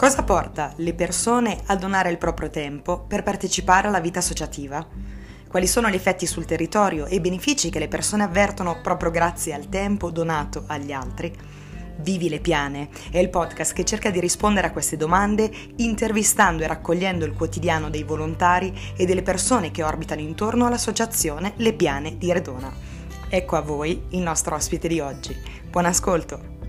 Cosa porta le persone a donare il proprio tempo per partecipare alla vita associativa? Quali sono gli effetti sul territorio e i benefici che le persone avvertono proprio grazie al tempo donato agli altri? Vivi le Piane è il podcast che cerca di rispondere a queste domande intervistando e raccogliendo il quotidiano dei volontari e delle persone che orbitano intorno all'associazione Le Piane di Redona. Ecco a voi il nostro ospite di oggi. Buon ascolto!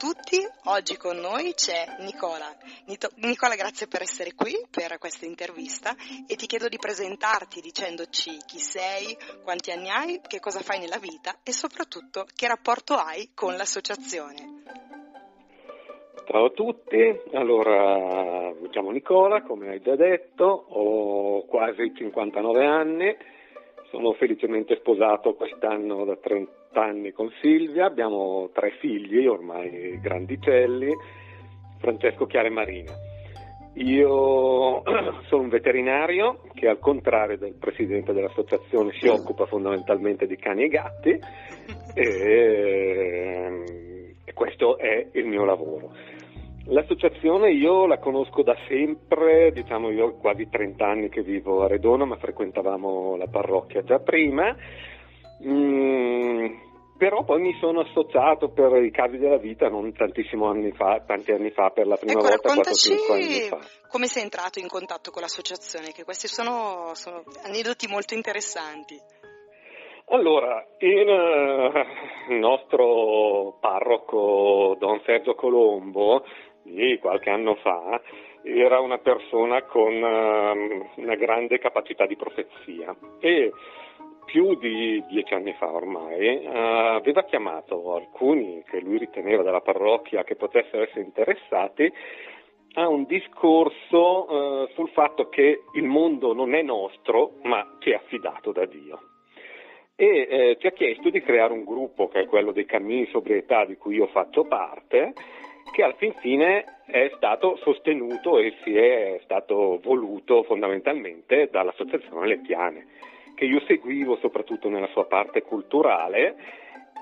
Tutti, oggi con noi c'è Nicola. Nicola, grazie per essere qui per questa intervista e ti chiedo di presentarti dicendoci chi sei, quanti anni hai, che cosa fai nella vita e soprattutto che rapporto hai con l'associazione. Ciao a tutti, allora mi chiamo Nicola, come hai già detto, ho quasi 59 anni, sono felicemente sposato quest'anno da 30 anni con Silvia, abbiamo tre figli ormai grandicelli, Francesco, Chiara e Marina. Io sono un veterinario che al contrario del presidente dell'associazione si occupa fondamentalmente di cani e gatti e, e questo è il mio lavoro. L'associazione io la conosco da sempre, diciamo io ho quasi 30 anni che vivo a Redona, ma frequentavamo la parrocchia già prima. Mm, però poi mi sono associato per i casi della vita non tantissimo anni fa, tanti anni fa, per la prima ecco, volta 4-5 anni fa. Come sei entrato in contatto con l'associazione? Che questi sono, sono aneddoti molto interessanti. Allora, il, uh, nostro parroco Don Sergio Colombo di qualche anno fa era una persona con uh, una grande capacità di profezia e più di dieci anni fa ormai uh, aveva chiamato alcuni che lui riteneva della parrocchia che potessero essere interessati a un discorso uh, sul fatto che il mondo non è nostro ma ci è affidato da Dio. E eh, ci ha chiesto di creare un gruppo che è quello dei cammini sobrietà di cui io faccio parte che al fin fine è stato sostenuto e si è stato voluto fondamentalmente dall'Associazione Lettiane, che io seguivo soprattutto nella sua parte culturale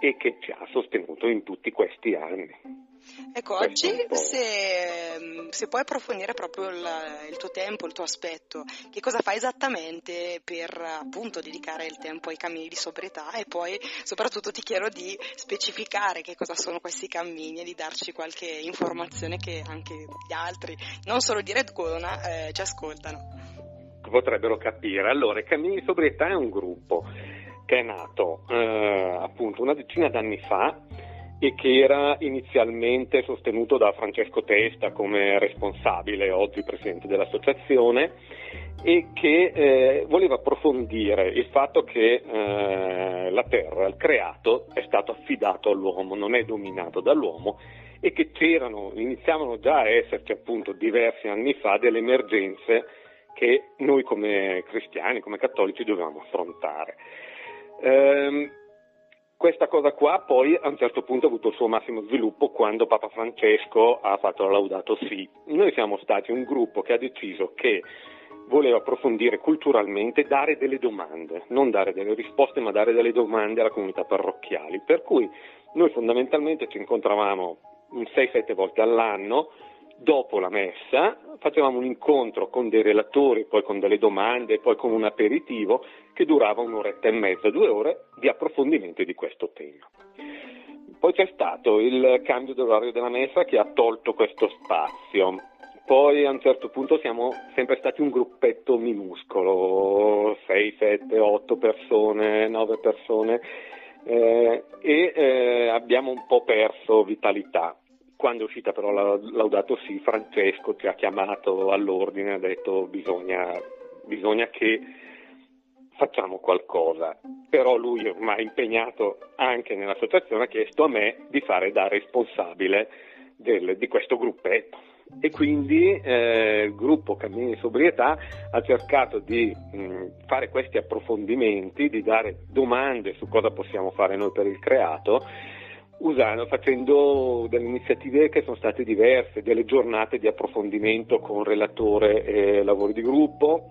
e che ci ha sostenuto in tutti questi anni. Ecco, oggi se, se, puoi approfondire proprio il, il, tuo tempo, il tuo aspetto, che cosa fai esattamente per appunto dedicare il tempo ai cammini di sobrietà e poi soprattutto ti chiedo di specificare che cosa sono questi cammini e di darci qualche informazione che anche gli altri, non solo di Red Corona, eh, ci ascoltano. Potrebbero capire. Allora, cammini di sobrietà è un gruppo che è nato eh, appunto una decina d'anni fa e che era inizialmente sostenuto da Francesco Testa come responsabile, oggi presidente dell'associazione, e che eh, voleva approfondire il fatto che eh, la Terra, il creato, è stato affidato all'uomo, non è dominato dall'uomo e che c'erano, iniziavano già a esserci appunto diversi anni fa delle emergenze che noi come cristiani, come cattolici dovevamo affrontare. Ehm, questa cosa qua poi a un certo punto ha avuto il suo massimo sviluppo quando Papa Francesco ha fatto la Laudato Si. Noi siamo stati un gruppo che ha deciso che voleva approfondire culturalmente, dare delle domande, non dare delle risposte, ma dare delle domande alla comunità parrocchiali. Per cui noi fondamentalmente ci incontravamo 6-7 volte all'anno dopo la messa facevamo un incontro con dei relatori, poi con delle domande, poi con un aperitivo che durava un'oretta e mezza, due ore di approfondimento di questo tema. Poi c'è stato il cambio dell'orario della messa che ha tolto questo spazio. Poi a un certo punto siamo sempre stati un gruppetto minuscolo, 6, 7, 8 persone, 9 persone, eh, e eh, abbiamo un po' perso vitalità. Quando è uscita però la Laudato Si, Francesco ci ha chiamato all'ordine e ha detto bisogna, bisogna che facciamo qualcosa. Però lui ormai impegnato anche nell'associazione ha chiesto a me di fare da responsabile del, di questo gruppetto. E quindi eh, il gruppo Cammini di Sobrietà ha cercato di mh, fare questi approfondimenti, di dare domande su cosa possiamo fare noi per il creato usando, facendo delle iniziative che sono state diverse, delle giornate di approfondimento con relatore e lavori di gruppo,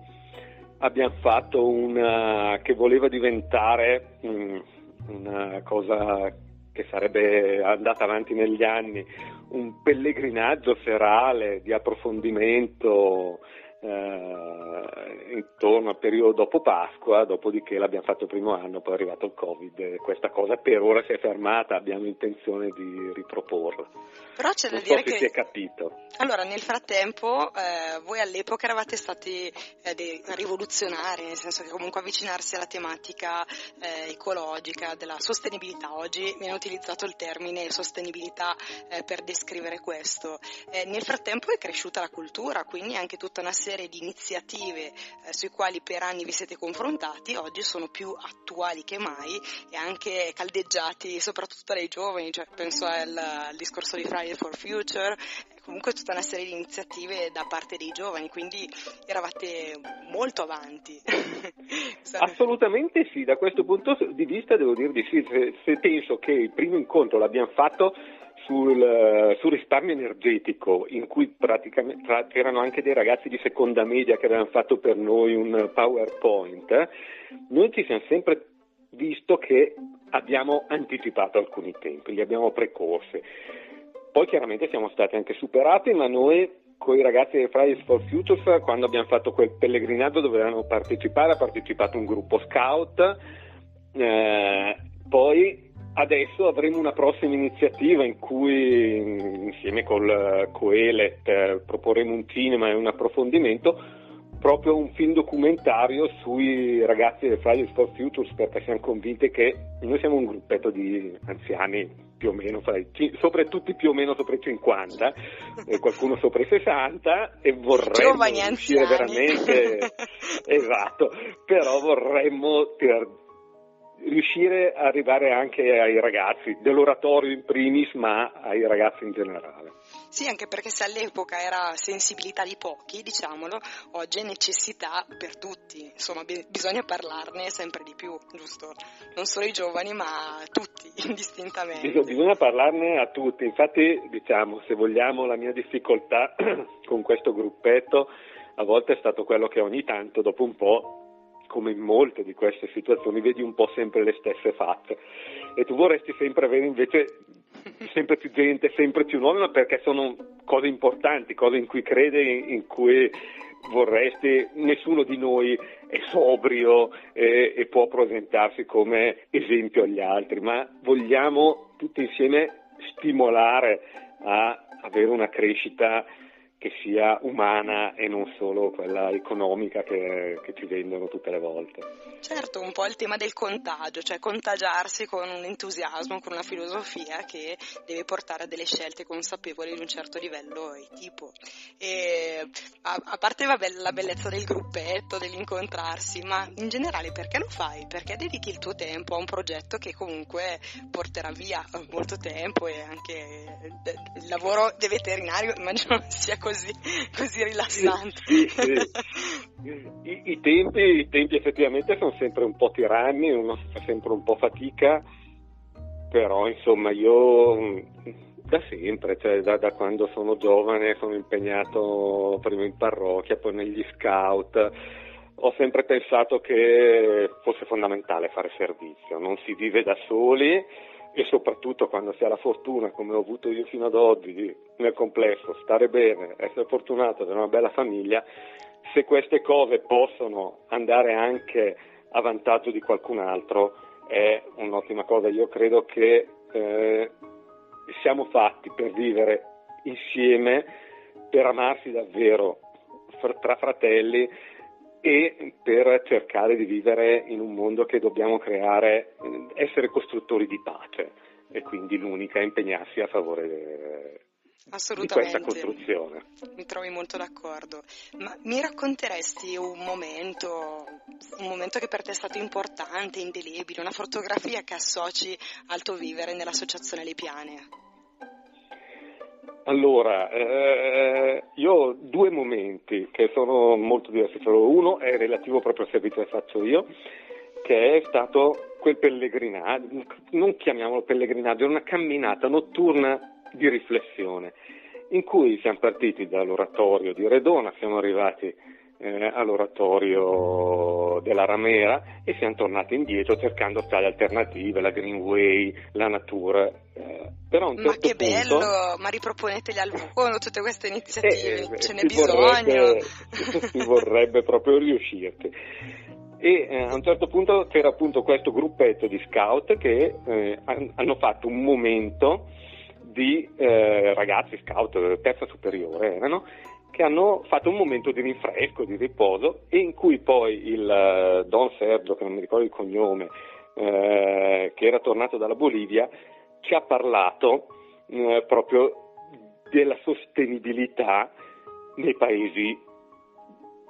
abbiamo fatto una che voleva diventare um, una cosa che sarebbe andata avanti negli anni, un pellegrinaggio serale di approfondimento eh, intorno al periodo dopo Pasqua, dopodiché l'abbiamo fatto il primo anno, poi è arrivato il Covid e questa cosa per ora si è fermata, abbiamo intenzione di riproporla. Però c'è da non dire so che... si è capito. Allora, nel frattempo, eh, voi all'epoca eravate stati eh, dei rivoluzionari, nel senso che comunque avvicinarsi alla tematica eh, ecologica, della sostenibilità, oggi viene utilizzato il termine sostenibilità eh, per descrivere questo. Eh, nel frattempo è cresciuta la cultura, quindi anche tutta una serie di iniziative eh, sui quali per anni vi siete confrontati, oggi sono più attuali che mai e anche caldeggiati soprattutto dai giovani, cioè, penso al, al discorso di Friday for Future, comunque tutta una serie di iniziative da parte dei giovani, quindi eravate molto avanti. Assolutamente sì, da questo punto di vista devo dire di sì, se, se penso che il primo incontro l'abbiamo fatto sul, sul, risparmio energetico, in cui praticamente c'erano anche dei ragazzi di seconda media che avevano fatto per noi un PowerPoint, noi ci siamo sempre visto che abbiamo anticipato alcuni tempi, li abbiamo precorsi. Poi chiaramente siamo stati anche superati, ma noi con i ragazzi dei Fridays for Futures, quando abbiamo fatto quel pellegrinaggio dovevano partecipare, ha partecipato un gruppo scout, eh, poi Adesso avremo una prossima iniziativa in cui insieme col Coelet proporremo un cinema e un approfondimento proprio un film documentario sui ragazzi del Fridays for Futures perché siamo convinti che noi siamo un gruppetto di anziani più o meno, sopra tutti più o meno sopra i 50 e qualcuno sopra i 60 e vorremmo anziani. veramente esatto, però vorremmo tir- riuscire a arrivare anche ai ragazzi, dell'oratorio in primis, ma ai ragazzi in generale. Sì, anche perché se all'epoca era sensibilità di pochi, diciamolo, oggi è necessità per tutti, insomma bi- bisogna parlarne sempre di più, giusto? Non solo i giovani, ma tutti, indistintamente. Bis- bisogna parlarne a tutti, infatti diciamo, se vogliamo, la mia difficoltà con questo gruppetto a volte è stato quello che ogni tanto, dopo un po', come in molte di queste situazioni, vedi un po' sempre le stesse facce. E tu vorresti sempre avere invece sempre più gente, sempre più nuovi, ma perché sono cose importanti, cose in cui credi, in cui vorresti, nessuno di noi è sobrio e, e può presentarsi come esempio agli altri, ma vogliamo tutti insieme stimolare a avere una crescita che sia umana e non solo quella economica che, che, ci vendono tutte le volte. Certo, un po' il tema del contagio, cioè contagiarsi con un entusiasmo, con una filosofia che deve portare a delle scelte consapevoli di un certo livello e tipo. E a, a parte vabbè, la bellezza del gruppetto, dell'incontrarsi, ma in generale perché lo fai? Perché dedichi il tuo tempo a un progetto che comunque porterà via molto tempo e anche il lavoro veterinario immagino sia così così, così rilassante. Sì, sì. I, I, tempi, I, tempi, effettivamente sono sempre un po' tiranni, uno fa sempre un po' fatica, però insomma io da sempre, cioè da, da quando sono giovane sono impegnato prima in parrocchia, poi negli scout ho sempre pensato che fosse fondamentale fare servizio, non si vive da soli e soprattutto quando si ha la fortuna, come ho avuto io fino ad oggi, di, nel complesso, stare bene, essere fortunato, avere una bella famiglia, se queste cose possono andare anche a vantaggio di qualcun altro è un'ottima cosa. Io credo che eh, siamo fatti per vivere insieme, per amarsi davvero tra fratelli e per cercare di vivere in un mondo che dobbiamo creare, essere costruttori di pace e quindi l'unica è impegnarsi a favore di questa costruzione. Mi trovi molto d'accordo. Ma mi racconteresti un momento, un momento che per te è stato importante, indelebile, una fotografia che associ al tuo vivere nell'associazione Le Piane? Allora, eh, io ho due momenti che sono molto diversi tra loro. Uno è relativo proprio al servizio che faccio io, che è stato quel pellegrinaggio, non chiamiamolo pellegrinaggio, è una camminata notturna di riflessione in cui siamo partiti dall'oratorio di Redona, siamo arrivati eh, all'oratorio della Ramera e siamo tornati indietro cercando strade alternative, la Greenway, la natura. Eh, però un ma certo che bello, ma riproponeteli al volo tutte queste iniziative, eh, ce n'è bisogno. Vorrebbe, si vorrebbe proprio riuscirci. E eh, a un certo punto c'era appunto questo gruppetto di scout che eh, hanno fatto un momento di eh, ragazzi scout terza superiore erano che hanno fatto un momento di rinfresco, di riposo in cui poi il uh, Don Sergio, che non mi ricordo il cognome, eh, che era tornato dalla Bolivia, ci ha parlato eh, proprio della sostenibilità nei paesi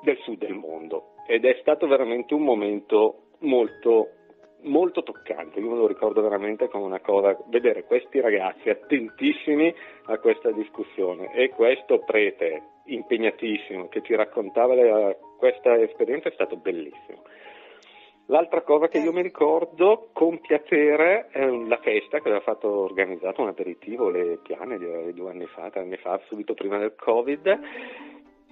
del sud del mondo. Ed è stato veramente un momento molto molto toccante, io me lo ricordo veramente come una cosa, vedere questi ragazzi attentissimi a questa discussione. E questo prete impegnatissimo che ci raccontava la, questa esperienza è stato bellissimo. L'altra cosa che io mi ricordo con piacere è la festa che aveva fatto organizzato un aperitivo, le piane di due anni fa, tre anni fa, subito prima del Covid,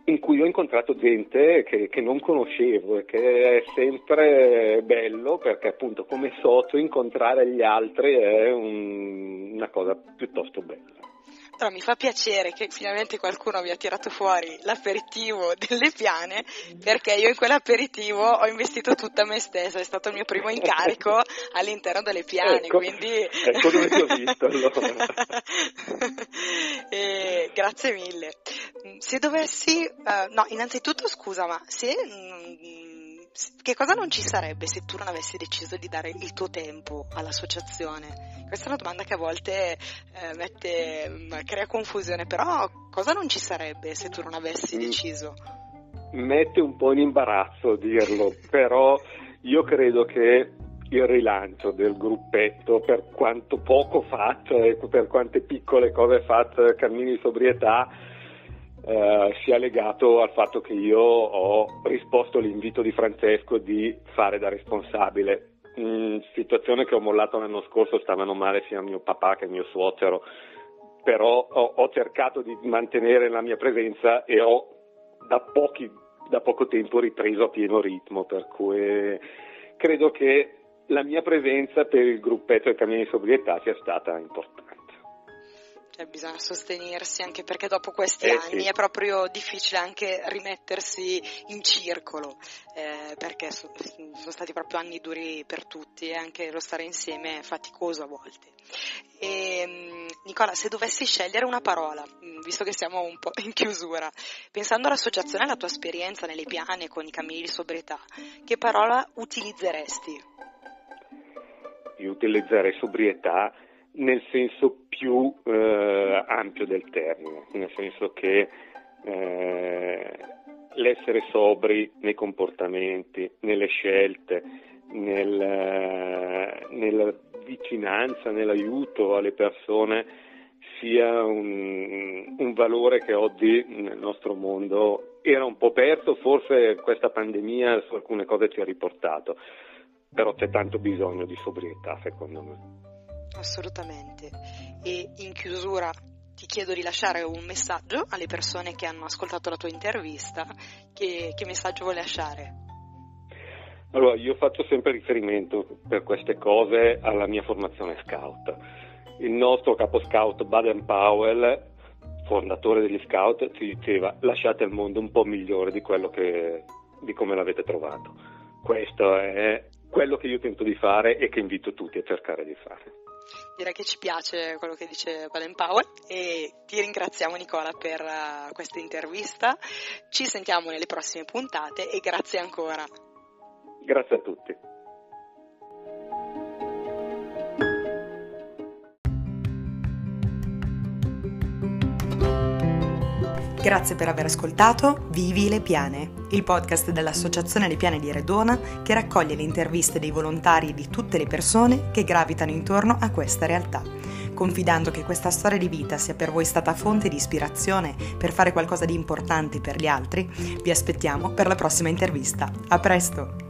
in cui ho incontrato gente che, che, non conoscevo e che è sempre bello perché appunto come socio incontrare gli altri è un, una cosa piuttosto bella. Però mi fa piacere che finalmente qualcuno abbia tirato fuori l'aperitivo delle piane perché io in quell'aperitivo ho investito tutta me stessa, è stato il mio primo incarico all'interno delle piane, ecco, quindi... Ecco dove ti ho visto allora. e, grazie mille. Se dovessi... Uh, no, innanzitutto scusa, ma se... Mm, che cosa non ci sarebbe se tu non avessi deciso di dare il tuo tempo all'associazione? Questa è una domanda che a volte eh, mette, mm, crea confusione, però cosa non ci sarebbe se tu non avessi deciso? Mette un po' in imbarazzo dirlo, però io credo che il rilancio del gruppetto, per quanto poco fatto e per quante piccole cose fatte, cammini di sobrietà, eh, sia legato al fatto che io ho risposto all'invito di Francesco di fare da responsabile. In situazione che ho mollato l'anno scorso stavano male sia mio papà che mio suocero, però ho, ho cercato di mantenere la mia presenza e ho da, pochi, da poco tempo ripreso a pieno ritmo, per cui credo che la mia presenza per il gruppetto del Cammini di Sobrietà sia stata importante cioè bisogna sostenersi anche perché dopo questi eh, anni sì. è proprio difficile anche rimettersi in circolo eh, perché so, sono stati proprio anni duri per tutti e anche lo stare insieme è faticoso a volte. E, ehm, Nicola, se dovessi scegliere una parola, mm, visto che siamo un po' in chiusura, pensando all'associazione e alla tua esperienza nelle piane con i cammini di sobrietà, che parola utilizzeresti? Io utilizzerei sobrietà nel senso più eh, ampio del termine, nel senso che eh, l'essere sobri nei comportamenti, nelle scelte, nel, eh, nella vicinanza, nell'aiuto alle persone sia un, un, valore che oggi nel nostro mondo era un po' perso, forse questa pandemia su alcune cose ci ha riportato, però c'è tanto bisogno di sobrietà secondo me. Assolutamente. E in chiusura ti chiedo di lasciare un messaggio alle persone che hanno ascoltato la tua intervista. Che, che messaggio vuoi lasciare? Allora, io faccio sempre riferimento per queste cose alla mia formazione scout. Il nostro capo scout Baden Powell, fondatore degli scout, ci diceva lasciate il mondo un po' migliore di, che, di come l'avete trovato. Questo è quello che io tento di fare e che invito tutti a cercare di fare. Direi che ci piace quello che dice Baden Powell e ti ringraziamo Nicola per uh, questa intervista. Ci sentiamo nelle prossime puntate e grazie ancora. Grazie a tutti. Grazie per aver ascoltato Vivi le Piane, il podcast dell'Associazione Le Piane di Redona che raccoglie le interviste dei volontari e di tutte le persone che gravitano intorno a questa realtà. Confidando che questa storia di vita sia per voi stata fonte di ispirazione per fare qualcosa di importante per gli altri, vi aspettiamo per la prossima intervista. A presto!